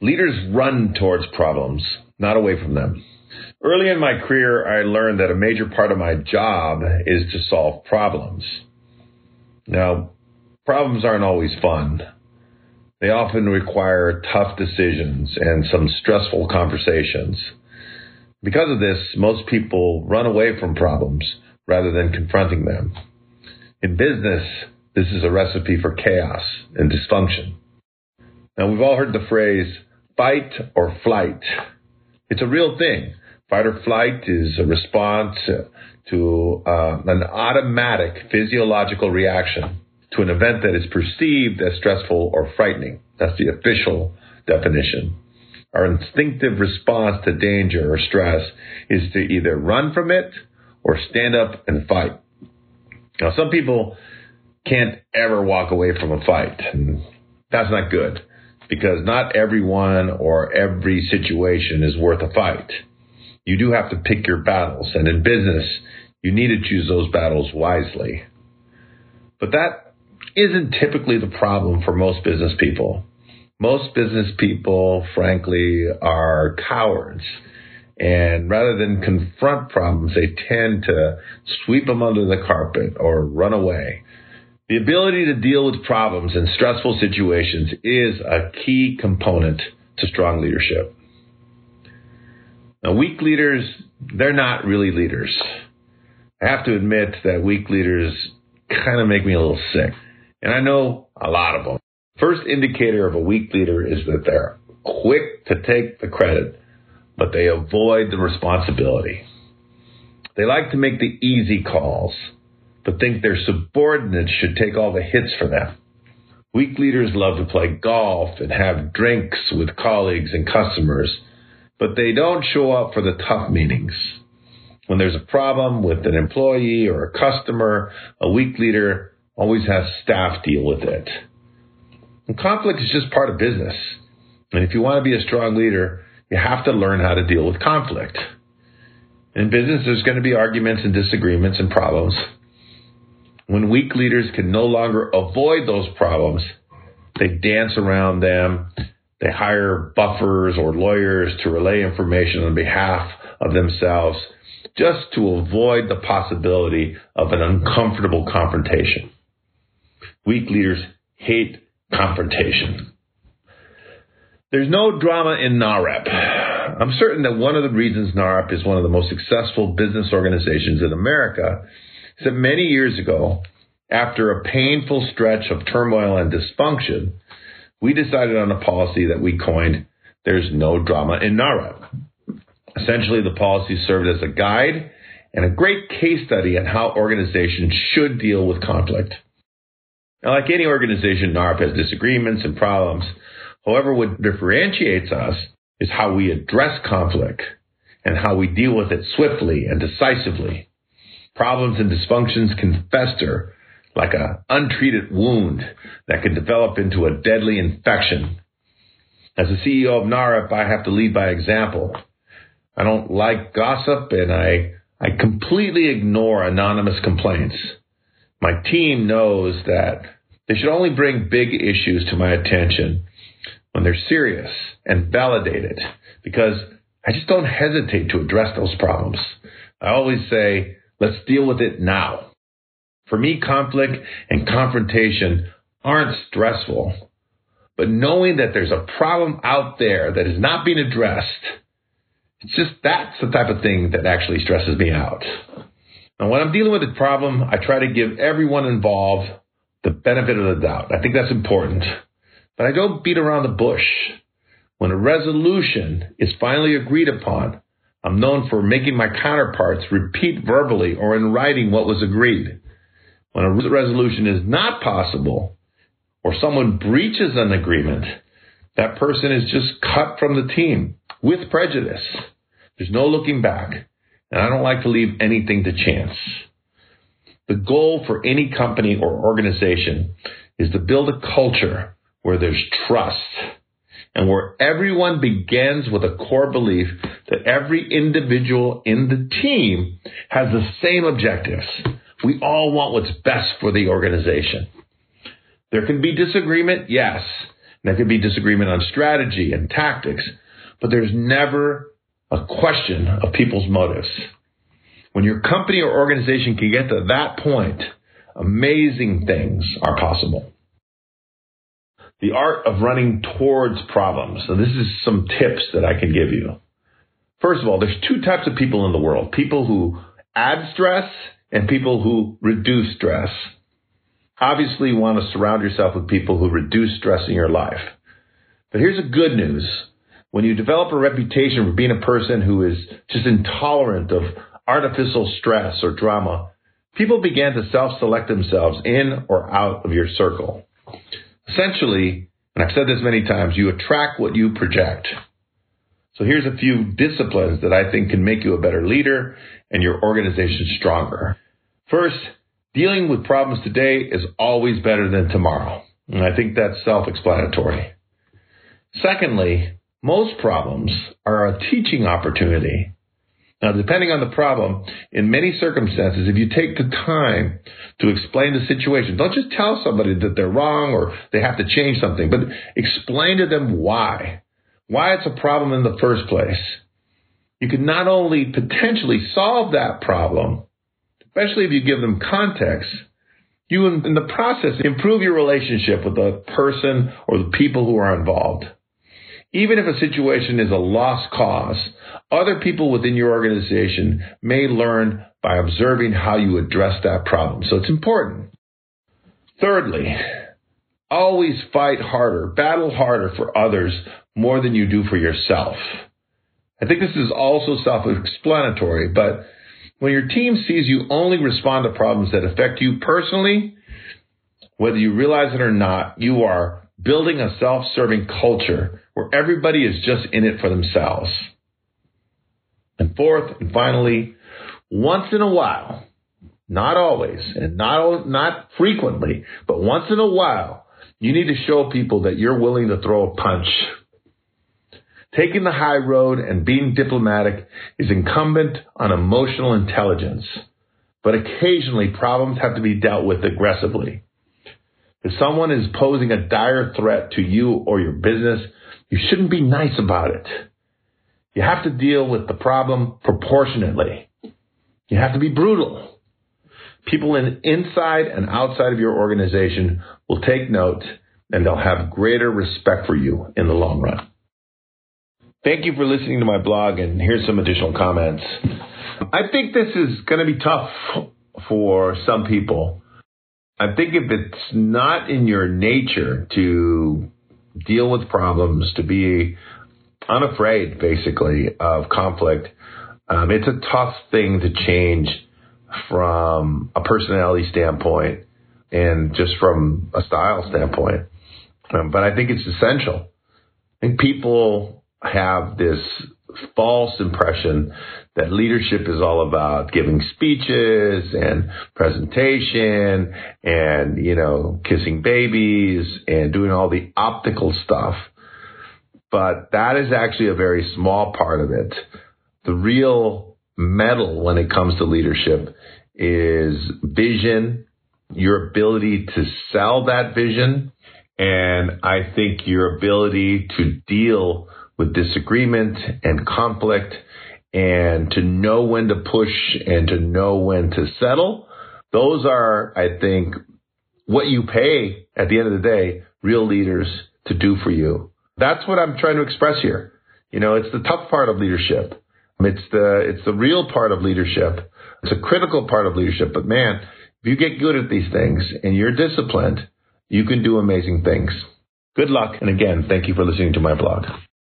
Leaders run towards problems, not away from them. Early in my career, I learned that a major part of my job is to solve problems. Now, problems aren't always fun. They often require tough decisions and some stressful conversations. Because of this, most people run away from problems rather than confronting them. In business, this is a recipe for chaos and dysfunction. Now, we've all heard the phrase fight or flight. It's a real thing. Fight or flight is a response to uh, an automatic physiological reaction to an event that is perceived as stressful or frightening. That's the official definition. Our instinctive response to danger or stress is to either run from it or stand up and fight. Now, some people can't ever walk away from a fight, and that's not good because not everyone or every situation is worth a fight. You do have to pick your battles, and in business, you need to choose those battles wisely. But that isn't typically the problem for most business people. Most business people, frankly, are cowards. And rather than confront problems, they tend to sweep them under the carpet or run away. The ability to deal with problems and stressful situations is a key component to strong leadership. Now, weak leaders, they're not really leaders. I have to admit that weak leaders kind of make me a little sick. And I know a lot of them. First indicator of a weak leader is that they're quick to take the credit, but they avoid the responsibility. They like to make the easy calls but think their subordinates should take all the hits for them. Weak leaders love to play golf and have drinks with colleagues and customers, but they don't show up for the tough meetings. When there's a problem with an employee or a customer, a weak leader always has staff deal with it. And conflict is just part of business. And if you want to be a strong leader, you have to learn how to deal with conflict. In business, there's going to be arguments and disagreements and problems. When weak leaders can no longer avoid those problems, they dance around them. They hire buffers or lawyers to relay information on behalf of themselves just to avoid the possibility of an uncomfortable confrontation. Weak leaders hate confrontation. There's no drama in NAHREP. I'm certain that one of the reasons NAHREP is one of the most successful business organizations in America that many years ago, after a painful stretch of turmoil and dysfunction, we decided on a policy that we coined There's No Drama in NAHREP. Essentially, the policy served as a guide and a great case study on how organizations should deal with conflict. Now, like any organization, NAHREP has disagreements and problems. However, what differentiates us is how we address conflict and how we deal with it swiftly and decisively. Problems and dysfunctions can fester like an untreated wound that can develop into a deadly infection. As the CEO of NAHREP, I have to lead by example. I don't like gossip and I, I completely ignore anonymous complaints. My team knows that they should only bring big issues to my attention when they're serious and validated because I just don't hesitate to address those problems. I always say, Let's deal with it now. For me, conflict and confrontation aren't stressful, but knowing that there's a problem out there that is not being addressed, it's just that's the type of thing that actually stresses me out. And when I'm dealing with a problem, I try to give everyone involved the benefit of the doubt. I think that's important. But I don't beat around the bush. When a resolution is finally agreed upon, I'm known for making my counterparts repeat verbally or in writing what was agreed. When a resolution is not possible or someone breaches an agreement, that person is just cut from the team with prejudice. There's no looking back. And I don't like to leave anything to chance. The goal for any company or organization is to build a culture where there's trust and where everyone begins with a core belief that every individual in the team has the same objectives. We all want what's best for the organization. There can be disagreement, yes, There can be disagreement on strategy and tactics, but there's never a question of people's motives. When your company or organization can get to that point, amazing things are possible. The art of running towards problems. So this is some tips that I can give you. First of all, there's two types of people in the world. People who add stress and people who reduce stress. Obviously, you want to surround yourself with people who reduce stress in your life. But here's the good news. When you develop a reputation for being a person who is just intolerant of artificial stress or drama, people begin to self-select themselves in or out of your circle. Essentially, and I've said this many times, you attract what you project. So here's a few disciplines that I think can make you a better leader and your organization stronger. First, dealing with problems today is always better than tomorrow. And I think that's self-explanatory. Secondly, most problems are a teaching opportunity. Now, depending on the problem, in many circumstances, if you take the time to explain the situation, don't just tell somebody that they're wrong or they have to change something, but explain to them why. Why it's a problem in the first place. You can not only potentially solve that problem, especially if you give them context, you in the process improve your relationship with the person or the people who are involved. Even if a situation is a lost cause, other people within your organization may learn by observing how you address that problem. So it's important. Thirdly, always fight harder, battle harder for others more than you do for yourself. I think this is also self-explanatory, but when your team sees you only respond to problems that affect you personally, whether you realize it or not, you are building a self-serving culture where everybody is just in it for themselves. And fourth and finally, once in a while, not always and not, not frequently, but once in a while, you need to show people that you're willing to throw a punch. Taking the high road and being diplomatic is incumbent on emotional intelligence, but occasionally problems have to be dealt with aggressively. If someone is posing a dire threat to you or your business, you shouldn't be nice about it. You have to deal with the problem proportionately. You have to be brutal. People in, inside and outside of your organization will take note and they'll have greater respect for you in the long run. Thank you for listening to my blog and here's some additional comments. I think this is going to be tough for some people I think if it's not in your nature to deal with problems, to be unafraid, basically, of conflict, um, it's a tough thing to change from a personality standpoint and just from a style standpoint. Um, but I think it's essential. I think people have this false impression that leadership is all about giving speeches and presentation and, you know, kissing babies and doing all the optical stuff. But that is actually a very small part of it. The real metal when it comes to leadership is vision, your ability to sell that vision, and I think your ability to deal with disagreement and conflict and to know when to push and to know when to settle. Those are, I think, what you pay at the end of the day, real leaders to do for you. That's what I'm trying to express here. You know, it's the tough part of leadership. It's the, it's the real part of leadership. It's a critical part of leadership. But man, if you get good at these things and you're disciplined, you can do amazing things. Good luck. And again, thank you for listening to my blog.